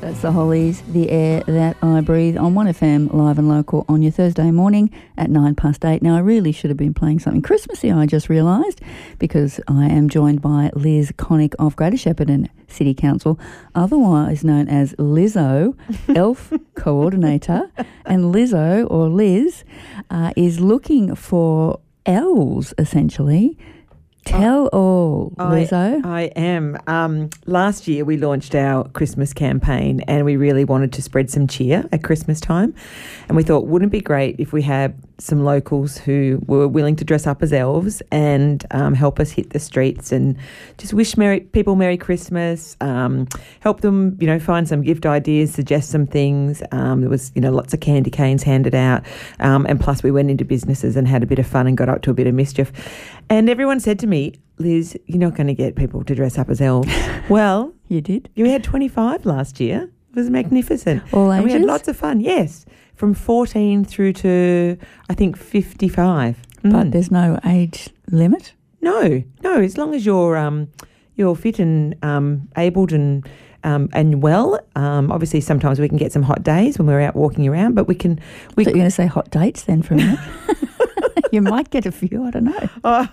That's the Hollies, the air that I breathe on 1FM live and local on your Thursday morning at 9 past 8. Now, I really should have been playing something Christmassy, I just realised, because I am joined by Liz Connick of Greater Shepparton City Council, otherwise known as Lizzo, Elf Coordinator. And Lizzo, or Liz, uh, is looking for elves essentially. Tell all, Lizzo. I, I am. Um, last year we launched our Christmas campaign and we really wanted to spread some cheer at Christmas time. And we thought, wouldn't it be great if we had some locals who were willing to dress up as elves and um, help us hit the streets and just wish Merry, people Merry Christmas, um, help them, you know, find some gift ideas, suggest some things. Um, there was, you know, lots of candy canes handed out. Um, and plus we went into businesses and had a bit of fun and got up to a bit of mischief. And everyone said to me, Liz, you're not going to get people to dress up as elves. well, you did? You had 25 last year. It was magnificent. All and we had lots of fun, yes. From 14 through to, I think, 55. But Mm. there's no age limit. No, no, as long as you're, um, you're fit and um, abled and um, and well. Um, obviously, sometimes we can get some hot days when we're out walking around, but we can. We you're going to say hot dates then for a minute? you might get a few, I don't know. oh,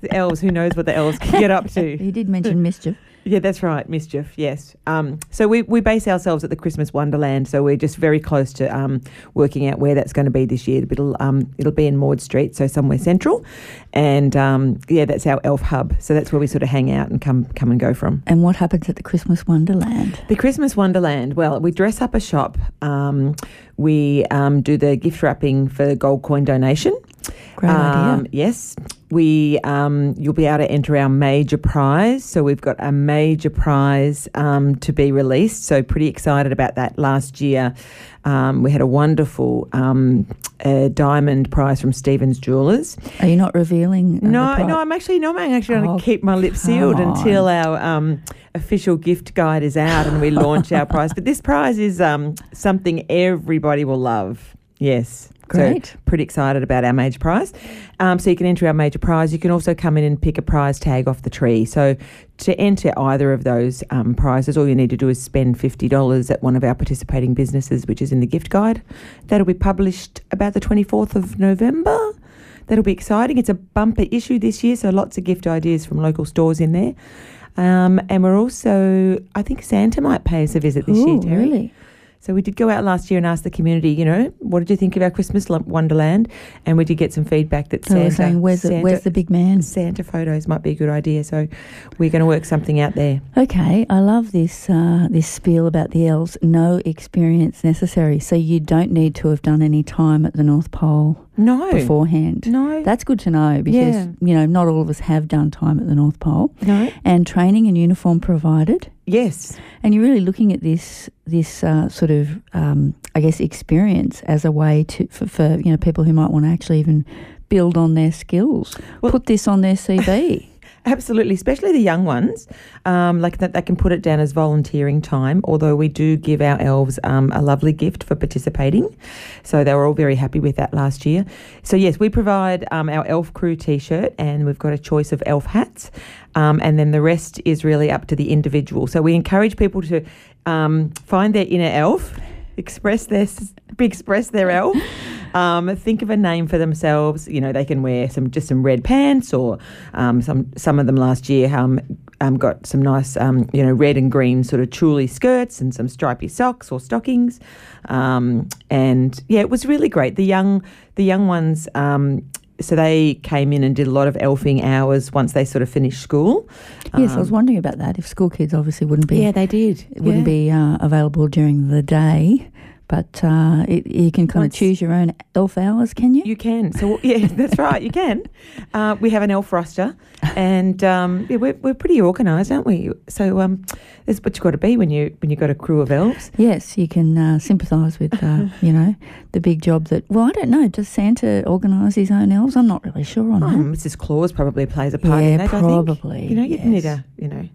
the elves. Who knows what the elves can get up to? You did mention mischief. Yeah, that's right, mischief. Yes. Um, so we, we base ourselves at the Christmas Wonderland. So we're just very close to um, working out where that's going to be this year. It'll um, it'll be in Maude Street, so somewhere central, and um, yeah, that's our elf hub. So that's where we sort of hang out and come come and go from. And what happens at the Christmas Wonderland? The Christmas Wonderland. Well, we dress up a shop. Um, we um, do the gift wrapping for the gold coin donation. Great Um, idea. Yes, we um, you'll be able to enter our major prize. So we've got a major prize um, to be released. So pretty excited about that. Last year, um, we had a wonderful um, uh, diamond prize from Stevens Jewelers. Are you not revealing? uh, No, no, I'm actually no, I'm actually going Oh, to keep my lips sealed come until our um, official gift guide is out and we launch our prize. But this prize is um, something everybody will love. Yes. Great. So pretty excited about our major prize. Um, so you can enter our major prize. You can also come in and pick a prize tag off the tree. So to enter either of those um, prizes, all you need to do is spend $50 at one of our participating businesses, which is in the gift guide. That'll be published about the 24th of November. That'll be exciting. It's a bumper issue this year, so lots of gift ideas from local stores in there. Um, and we're also, I think Santa might pay us a visit this year, Terri. really? So we did go out last year and ask the community, you know, what did you think of our Christmas Wonderland? And we did get some feedback that we're Santa, saying, where's the, Santa, where's the big man? Santa photos might be a good idea. So we're going to work something out there. Okay, I love this uh, this spiel about the elves. No experience necessary, so you don't need to have done any time at the North Pole No, beforehand. no, That's good to know because Yeah. you know not all of us have done time at the North Pole, no, and training and uniform provided. Yes, And you're really looking at this this uh, sort of um, I guess experience as a way to for, for you know people who might want to actually even build on their skills, Well- put this on their CV. Absolutely. Especially the young ones, um, like that, they can put it down as volunteering time. Although we do give our elves um, a lovely gift for participating, so they were all very happy with that last year. So yes, we provide um, our elf crew T-shirt, and we've got a choice of elf hats, um, and then the rest is really up to the individual. So we encourage people to um, find their inner elf, express their express their elf. Um, think of a name for themselves. You know, they can wear some just some red pants, or um, some some of them last year um, um, got some nice um, you know red and green sort of tulle skirts and some stripy socks or stockings. Um, and yeah, it was really great. The young the young ones. Um, so they came in and did a lot of elfing hours once they sort of finished school. yes, I was Um, wondering about that. If school kids obviously wouldn't be Yeah, they did. it wouldn't be uh, available during the day, but uh, it, you can kind of choose your own elf hours, can you? You can. So yeah, that's right. You can. Uh, we have an elf roster, and um, yeah, we're, we're pretty organised, aren't we? So um, that's what you've got to be when you when you got a crew of elves. Yes, you can uh, sympathise with, uh, you know, the big job that. Well, I don't know. Does Santa organise his own elves? I'm not really sure on Oh, that. Mrs. Claus probably plays a part Yeah, in that. I think. probably, You know, you need yes. a you know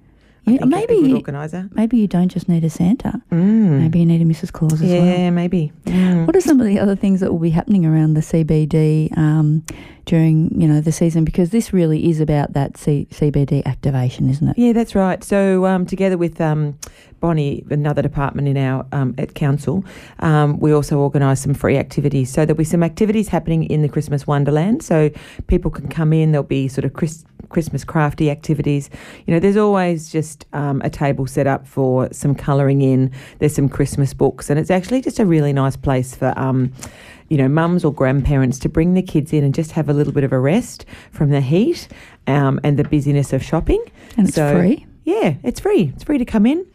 I maybe you- organizer. Maybe you don't just need a Santa. Mm. Maybe you need a Mrs. Claus as well. Yeah, maybe. Mm. What are some of the other things that will be happening around the CBD um, during you know the season? Because this really is about that C- CBD activation, isn't it? Yeah, that's right. So um, together with um, Bonnie, another department in our um, at council, um, we also organise some free activities. So there'll be some activities happening in the Christmas Wonderland. So people can come in. There'll be sort of Chris, Christmas crafty activities. You know, there's always just um, a table set up for some colouring in. There's some Christmas books, and it's actually just a really nice place for. You know, mums or grandparents to bring the kids in and just have a little bit of a rest from the heat um, and the busyness of shopping. And it's free. Yeah, it's free. It's free to come in.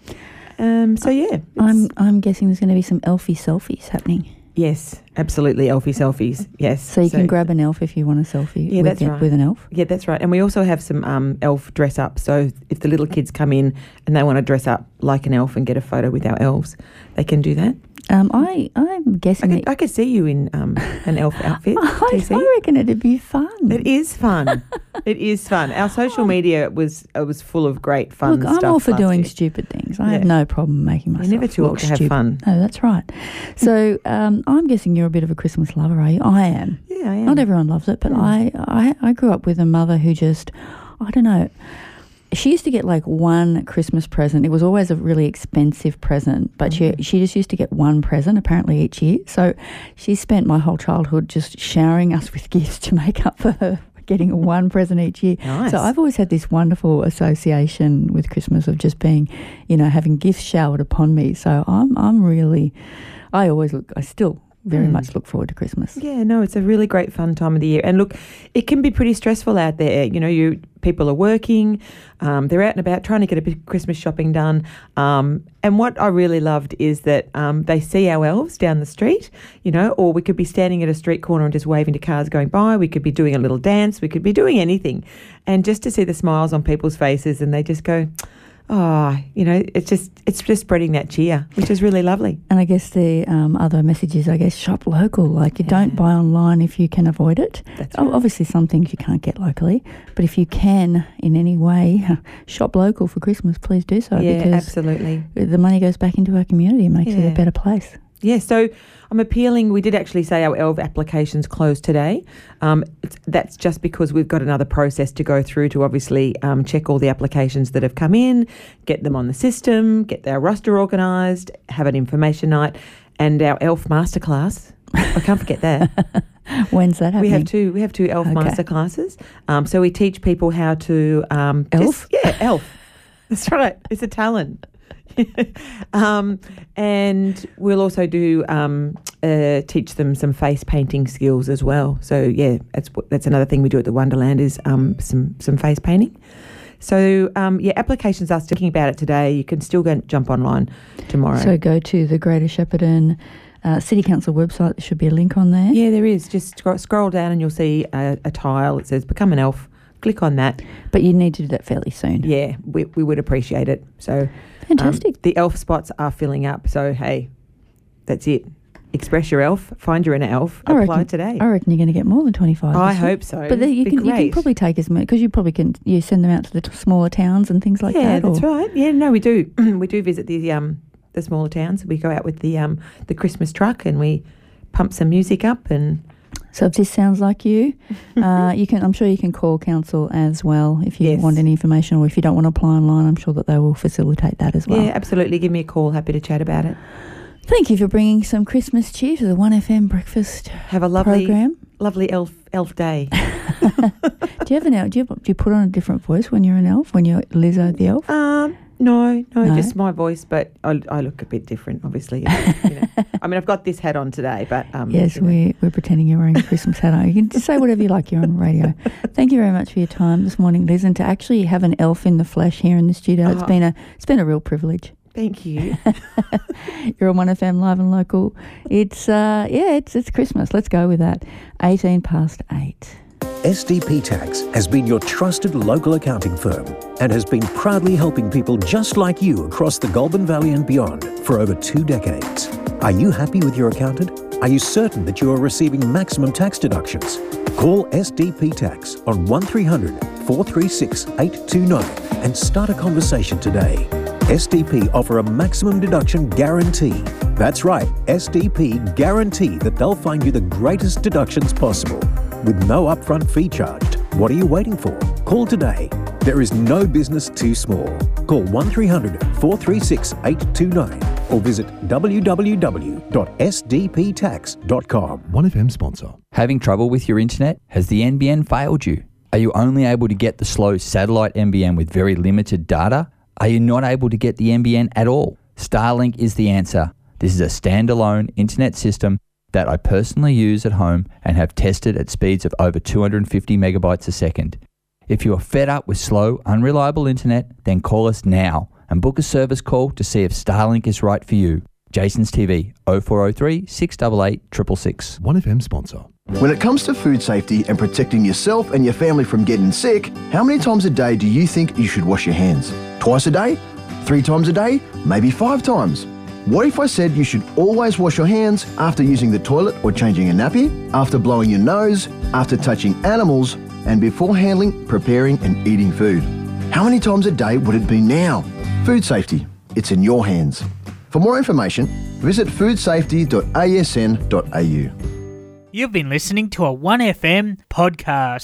Um, so yeah, I'm I'm guessing there's going to be some elfie selfies happening. yes, absolutely elfie selfies. Yes, So you can grab an elf if you want a selfie. Yeah, with, that's right. with an elf. Yeah, that's right. And we also have some um, elf dress up. So if the little kids come in and they want to dress up like an elf and get a photo with our elves, they can do that. Um, I I'm I guessing could, that. I could see you in um, an elf outfit. I. I reckon it'd be fun. It is fun. it is fun. Our social media was uh, was full of great fun Look, I'm all for doing year. stupid things. I have no problem making You're myself. never too old to have stupid. fun. No, that's right. So um, I'm guessing you're a bit of a Christmas lover, are you? I am. Yeah, I am. Not everyone loves it, but Mm. I, I I grew up with a mother who just I don't know. She used to get like one Christmas present. It was always a really expensive present, but she mm-hmm. she just used to get one present apparently each year. So she spent my whole childhood just showering us with gifts to make up for her getting one present each year. Nice. So I've always had this wonderful association with Christmas of just being, you know, having gifts showered upon me. So I'm I'm really I always look I still very Mm. much look forward to Christmas. Yeah, no, it's a really great fun time of the year. And look, it can be pretty stressful out there. You know, you people are working, um, they're out and about trying to get a bit of Christmas shopping done. Um, and what I really loved is that um, they see our elves down the street, you know, or we could be standing at a street corner and just waving to cars going by. We could be doing a little dance. We could be doing anything. And just to see the smiles on people's faces and they just go, oh, you know, it's just it's just spreading that cheer, which is really lovely. And I guess the um, other message is, I guess, shop local. Like you don't buy online if you can avoid it. That's right. Obviously, some things you can't get locally, but if you can in any way shop local for Christmas, please do so yeah, because absolutely. the money goes back into our community and makes it a better place. Yeah, so I'm appealing. We did actually say our ELV applications closed today. Um, it's, that's just because we've got another process to go through to obviously um, check all the applications that have come in, get them on the system, get our roster organised, have an information night, and our ELF masterclass. I can't forget that. When's that happening? we have two. We have two ELF Okay. masterclasses. Um, so we teach people how to um, Elf? just- yeah, ELF. That's right. It's a talent. um, and we'll also do um, uh, teach them some face painting skills as well. So yeah, that's that's another thing we do at the Wonderland is um, some some face painting. So um, yeah, applications are thinking about it today. You can still go and jump online tomorrow. So go to the Greater Shepparton uh, City Council website. There should be a link on there. yeah, there is. Just scroll, scroll down and you'll see a, a tile. It says "Become an Elf." Click on that. But you need to do that fairly soon. Yeah, we, we would appreciate it. So um, Fantastic. the elf spots are filling up. So hey, that's it. Express your elf. Find your inner elf. I Apply reckon- today. I reckon you're going to get more than 25. I hope so. But you can, you can probably take as many because you probably can you send them out to the t- smaller towns and things like yeah, that. Yeah, that's or- right. Yeah, no, we do. we do visit the um the smaller towns. We go out with the um the Christmas truck and we pump some music up and So if this sounds like you, uh, you can. I'm sure you can call council as well if you Yes. want any information, or if you don't want to apply online. I'm sure that they will facilitate that as well. yeah, absolutely. Give me a call. Happy to chat about it. Thank you for bringing some Christmas cheer to the One FM breakfast Have a lovely program. lovely elf elf day. Do you have an elf? Do you, do you put on a different voice when you're an elf? When you're Lizzo the elf? Um, no, no, No? just my voice, but I, I look a bit different, obviously. you know. I mean, I've got this hat on today, but um, Yes, you know. we, we're pretending you're wearing a Christmas hat on. You can just say whatever you like. You're on radio. Thank you very much for your time this morning, Liz, and to actually have an elf in the flesh here in the studio. It's Oh. been a it's been a real privilege. Thank you. You're on One FM live and local. It's uh yeah, it's it's Christmas. Let's go with that. Eighteen past eight. SDP Tax has been your trusted local accounting firm and has been proudly helping people just like you across the Goulburn Valley and beyond for over two decades. Are you happy with your accountant? Are you certain that you are receiving maximum tax deductions? Call SDP Tax on 1300 436 829 and start a conversation today. SDP offer a maximum deduction guarantee. That's right, SDP guarantee that they'll find you the greatest deductions possible with no upfront fee charged. What are you waiting for? Call today. There is no business too small. Call 1300 436 829 or visit www.sdptax.com. 1FM sponsor. Having trouble with your internet? Has the NBN failed you? Are you only able to get the slow satellite NBN with very limited data? Are you not able to get the NBN at all? Starlink is the answer. This is a standalone internet system that I personally use at home and have tested at speeds of over 250 megabytes a second. If you are fed up with slow, unreliable internet, then call us now and book a service call to see if Starlink is right for you. Jason's TV 0403 688 666. 1FM sponsor. When it comes to food safety and protecting yourself and your family from getting sick, how many times a day do you think you should wash your hands? Twice a day? Three times a day? Maybe five times? What if I said you should always wash your hands after using the toilet or changing a nappy, after blowing your nose, after touching animals, and before handling, preparing, and eating food? How many times a day would it be now? Food safety. It's in your hands. For more information, visit foodsafety.asn.au. You've been listening to a 1FM podcast.